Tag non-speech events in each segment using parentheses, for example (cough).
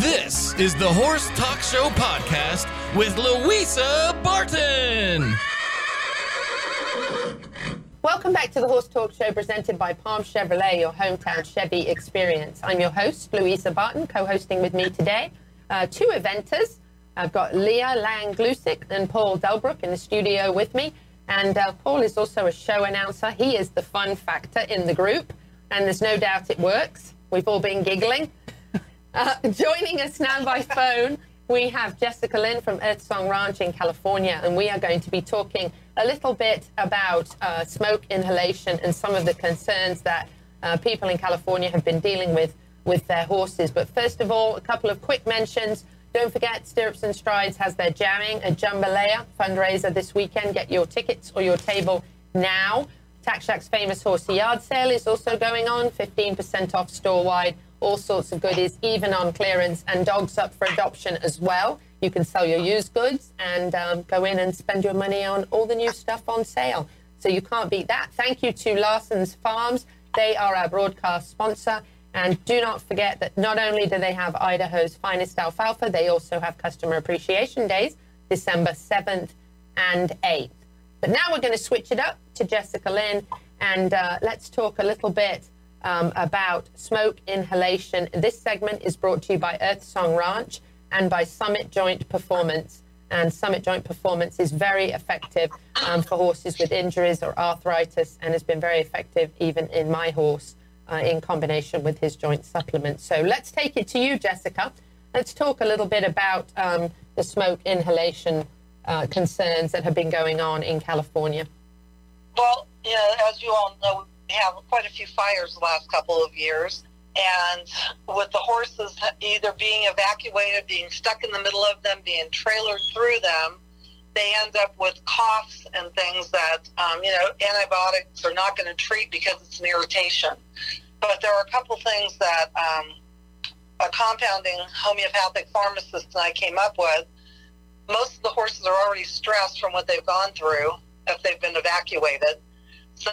This is the Horse Talk Show podcast with Louisa Barton. Welcome back to the Horse Talk Show presented by Palm Chevrolet, your hometown Chevy experience. I'm your host, Louisa Barton, co hosting with me today uh, two eventers. I've got Leah Lang Gluscic and Paul Delbrook in the studio with me. And uh, Paul is also a show announcer. He is the fun factor in the group, and there's no doubt it works. We've all been giggling. Uh, (laughs) joining us now by phone, we have Jessica Lynn from Earth Song Ranch in California, and we are going to be talking a little bit about uh, smoke inhalation and some of the concerns that uh, people in California have been dealing with with their horses. But first of all, a couple of quick mentions. Don't forget, Stirrups and Strides has their jamming, a jambalaya fundraiser this weekend. Get your tickets or your table now. Tack Shack's famous horsey yard sale is also going on, 15% off store wide all sorts of goodies, even on clearance, and dogs up for adoption as well. You can sell your used goods and um, go in and spend your money on all the new stuff on sale. So you can't beat that. Thank you to Larson's Farms. They are our broadcast sponsor. And do not forget that not only do they have Idaho's finest alfalfa, they also have Customer Appreciation Days, December 7th and 8th. But now we're going to switch it up to Jessica Lynn and uh, let's talk a little bit um, about smoke inhalation. This segment is brought to you by Earth Song Ranch and by Summit Joint Performance. And Summit Joint Performance is very effective um, for horses with injuries or arthritis and has been very effective even in my horse uh, in combination with his joint supplements. So let's take it to you, Jessica. Let's talk a little bit about um, the smoke inhalation uh, concerns that have been going on in California. Well, yeah, as you all know, we have quite a few fires the last couple of years. And with the horses either being evacuated, being stuck in the middle of them, being trailered through them, they end up with coughs and things that, um, you know, antibiotics are not going to treat because it's an irritation. But there are a couple things that um, a compounding homeopathic pharmacist and I came up with. Most of the horses are already stressed from what they've gone through if they've been evacuated. So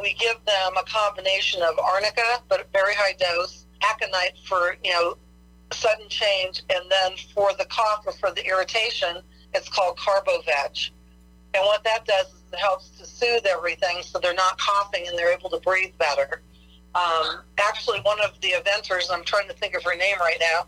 we give them a combination of arnica, but a very high dose, aconite for, you know, sudden change, and then for the cough or for the irritation, it's called Carboveg. And what that does is it helps to soothe everything so they're not coughing and they're able to breathe better. Um, actually, one of the eventers, I'm trying to think of her name right now,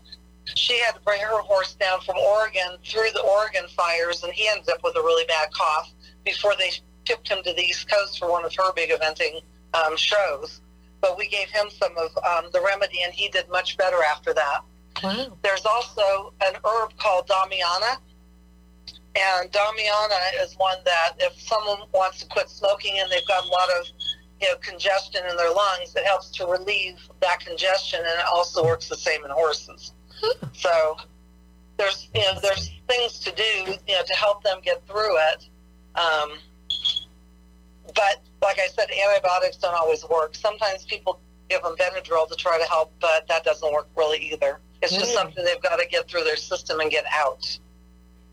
she had to bring her horse down from Oregon through the Oregon fires, and he ends up with a really bad cough before they shipped him to the East Coast for one of her big eventing um, shows. But we gave him some of um, the remedy, and he did much better after that. Wow. There's also an herb called Damiana. And Damiana is one that if someone wants to quit smoking and they've got a lot of you know, congestion in their lungs, it helps to relieve that congestion, and it also works the same in horses. So there's you know there's things to do you know to help them get through it. Um, but like I said, antibiotics don't always work. Sometimes people give them Benadryl to try to help, but that doesn't work really either. It's just mm. something they've got to get through their system and get out.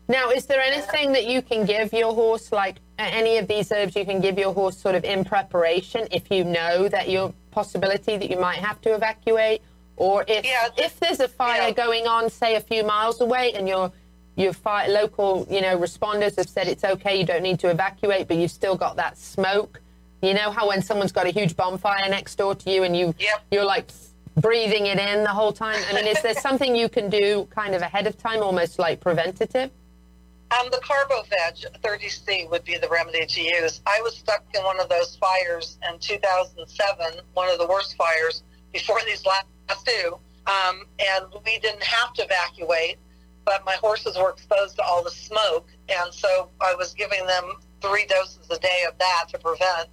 Now, is there anything that you can give your horse, like any of these herbs you can give your horse sort of in preparation if you know that your possibility that you might have to evacuate? Or if, yeah, if there's a fire yeah. going on, say a few miles away, and your your fire, local, you know, responders have said it's okay, you don't need to evacuate, but you've still got that smoke. You know how when someone's got a huge bonfire next door to you and you yep. you're like breathing it in the whole time. I mean, is there something you can do kind of ahead of time, almost like preventative? Um, the Carboveg 30C would be the remedy to use. I was stuck in one of those fires in 2007, one of the worst fires before these last two, um, and we didn't have to evacuate but my horses were exposed to all the smoke, and so I was giving them three doses a day of that to prevent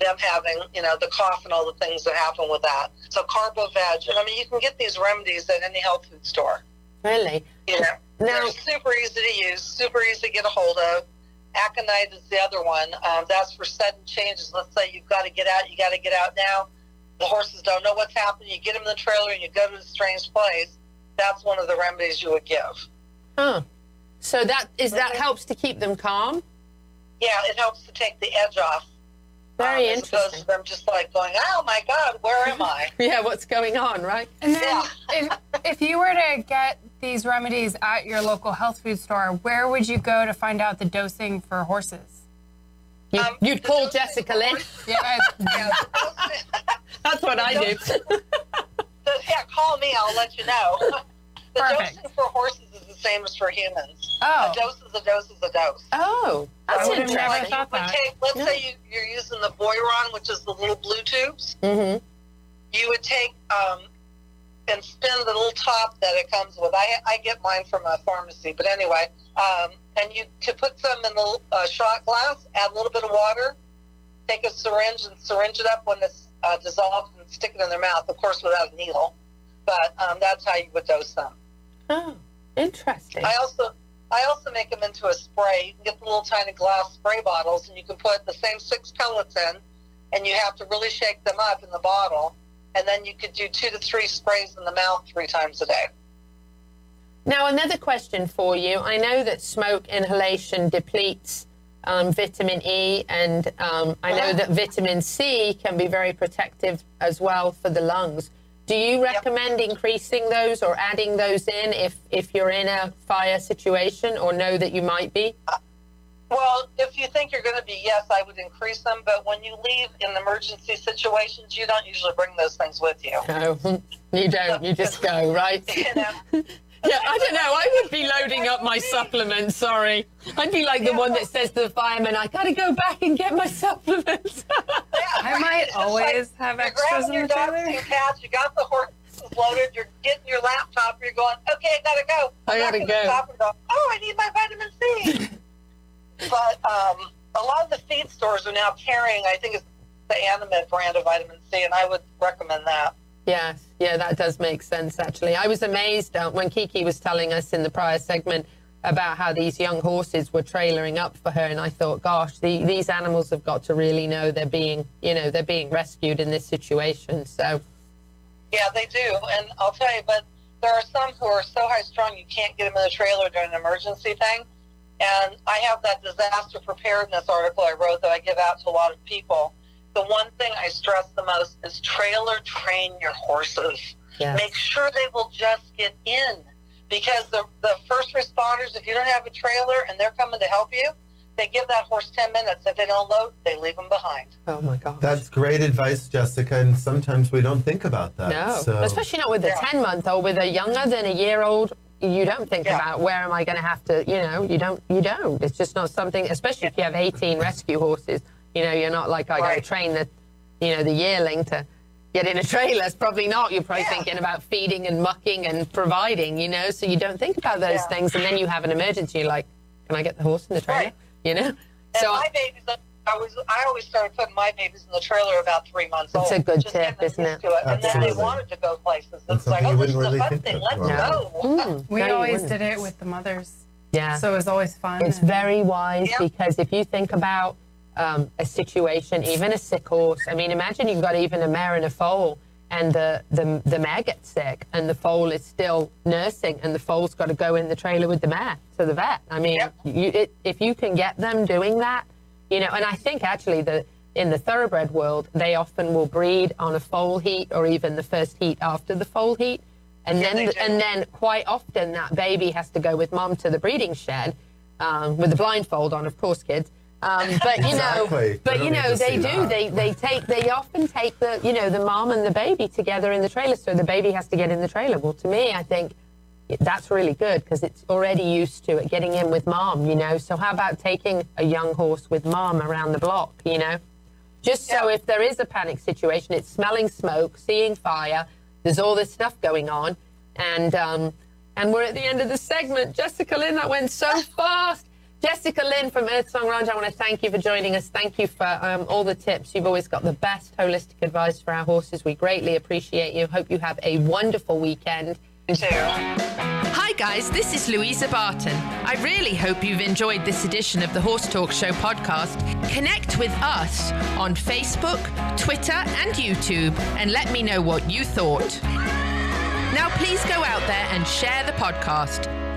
them having, you know, the cough and all the things that happen with that. So Carboveg, and I mean, you can get these remedies at any health food store. Really? You know, now, they're super easy to use, super easy to get a hold of. Aconite is the other one. Um, that's for sudden changes. Let's say you've got to get out, you got to get out now. The horses don't know what's happening. You get them in the trailer and you go to a strange place that's one of the remedies you would give. Huh. So that is that mm-hmm. helps to keep them calm. Yeah, it helps to take the edge off. Very um, interesting. As them just like going, oh my God, where am I? (laughs) yeah, what's going on, right? And then, yeah. if, if you were to get these remedies at your local health food store, where would you go to find out the dosing for horses? You, Um, you'd call Jessica Lynn. Yeah, Yeah, (laughs) That's what I do. Call me. I'll let you know. (laughs) The Perfect. dosing for horses is the same as for humans. Oh. A dose is a dose is a dose. Oh, that's never interesting. thought that. take, let's Yeah. say you, you're using the Boiron, which is the little blue tubes. Mm-hmm. You would take um, and spin the little top that it comes with. I, I get mine from a pharmacy, but anyway, um, and you could put some in the uh, shot glass, add a little bit of water, take a syringe and syringe it up when it's uh, dissolved and stick it in their mouth, of course, without a needle. But um, that's how you would dose them. Oh, interesting. I also I also make them into a spray. You can get the little tiny glass spray bottles, and you can put the same six pellets in, and you have to really shake them up in the bottle, and then you could do two to three sprays in the mouth three times a day. Now, another question for you. I know that smoke inhalation depletes um, vitamin E, and um, I know that vitamin C can be very protective as well for the lungs. Do you recommend increasing those or adding those in if, if you're in a fire situation or know that you might be? Uh, well, if you think you're going to be, yes, I would increase them. But when you leave in emergency situations, you don't usually bring those things with you. No, (laughs) you don't. You just go, right? (laughs) You know, Yeah, I don't know. I would be loading up my supplements. Sorry, I'd be like the one that says to the fireman, "I gotta go back and get my supplements." Yeah, I might It's just always have you're extras in your the trailer. and your. You got the horses loaded. You're getting your laptop. You're going. Okay, I gotta go. I I'm not gotta go. Stop and go. Oh, I need my vitamin C. (laughs) but um, a lot of the feed stores are now carrying. I think it's the Animate brand of vitamin C, and I would recommend that. Yes, yeah, that does make sense. Actually, I was amazed uh, when Kiki was telling us in the prior segment about how these young horses were trailering up for her, and I thought, gosh, the, these animals have got to really know they're being, you know, they're being rescued in this situation. So, Yeah, they do, and I'll tell you. But there are some who are so high strung you can't get them in the trailer during an emergency thing. And I have that disaster preparedness article I wrote that I give out to a lot of people. The one thing I stress the most is trailer train your horses. yeah, Make sure they will just get in. Because the, the first responders, if you don't have a trailer and they're coming to help you, they give that horse 10 minutes. If they don't load, they leave them behind. oh my God. That's great advice, Jessica, and sometimes we don't think about that. No, So, especially not with a Yeah. 10 month old. With a younger than a year old, you don't think Yeah. about where am I going to have to, you know, you don't, you don't. It's just not something, especially if you have 18 rescue horses, you know, you're not like, I got to train the, you know, the yearling to get in a (laughs) trailer. It's probably not. You're probably Yeah. thinking about feeding and mucking and providing, you know, so you don't think about those Yeah. things. And then you have an emergency, you're like, can I get the horse in the trailer? Right. You know? And So, my babies, I was, I always started putting my babies in the trailer about three months It's old. a good just getting tip, isn't it? It. And then Absolutely. they wanted to go places. That's It's like, something oh, this is wouldn't a fun thing. Let's Wow. go. mm, (laughs) We always wouldn't. did it with the mothers, Yeah. so it was always fun. It's and- very wise Yep. because if you think about um, a situation, even a sick horse, I mean, imagine you've got even a mare and a foal, and the, the, the mare gets sick, and the foal is still nursing, and the foal's got to go in the trailer with the mare to the vet. I mean, Yep. you, it, if you can get them doing that, you know, and I think actually the in the thoroughbred world, they often will breed on a foal heat or even the first heat after the foal heat. And Yeah, then, and then quite often that baby has to go with mom to the breeding shed um, with the blindfold on, of course, kids. Um, but you Exactly. know, but They you know, they do. that. They they take they often take the you know the mom and the baby together in the trailer, so the baby has to get in the trailer. Well, to me, I think that's really good because it's already used to it getting in with mom. You know, so how about taking a young horse with mom around the block? You know, just so if there is a panic situation, it's smelling smoke, seeing fire. There's all this stuff going on, and um, and we're at the end of the segment. Jessica Lynn, that went so fast. Jessica Lynn from Earth Song Ranch, I want to thank you for joining us. Thank you for um, all the tips. You've always got the best holistic advice for our horses. We greatly appreciate you. Hope you have a wonderful weekend. Hi, guys, this is Louisa Barton. I really hope you've enjoyed this edition of the Horse Talk Show podcast. Connect with us on Facebook, Twitter, and YouTube and let me know what you thought. Now, please go out there and share the podcast.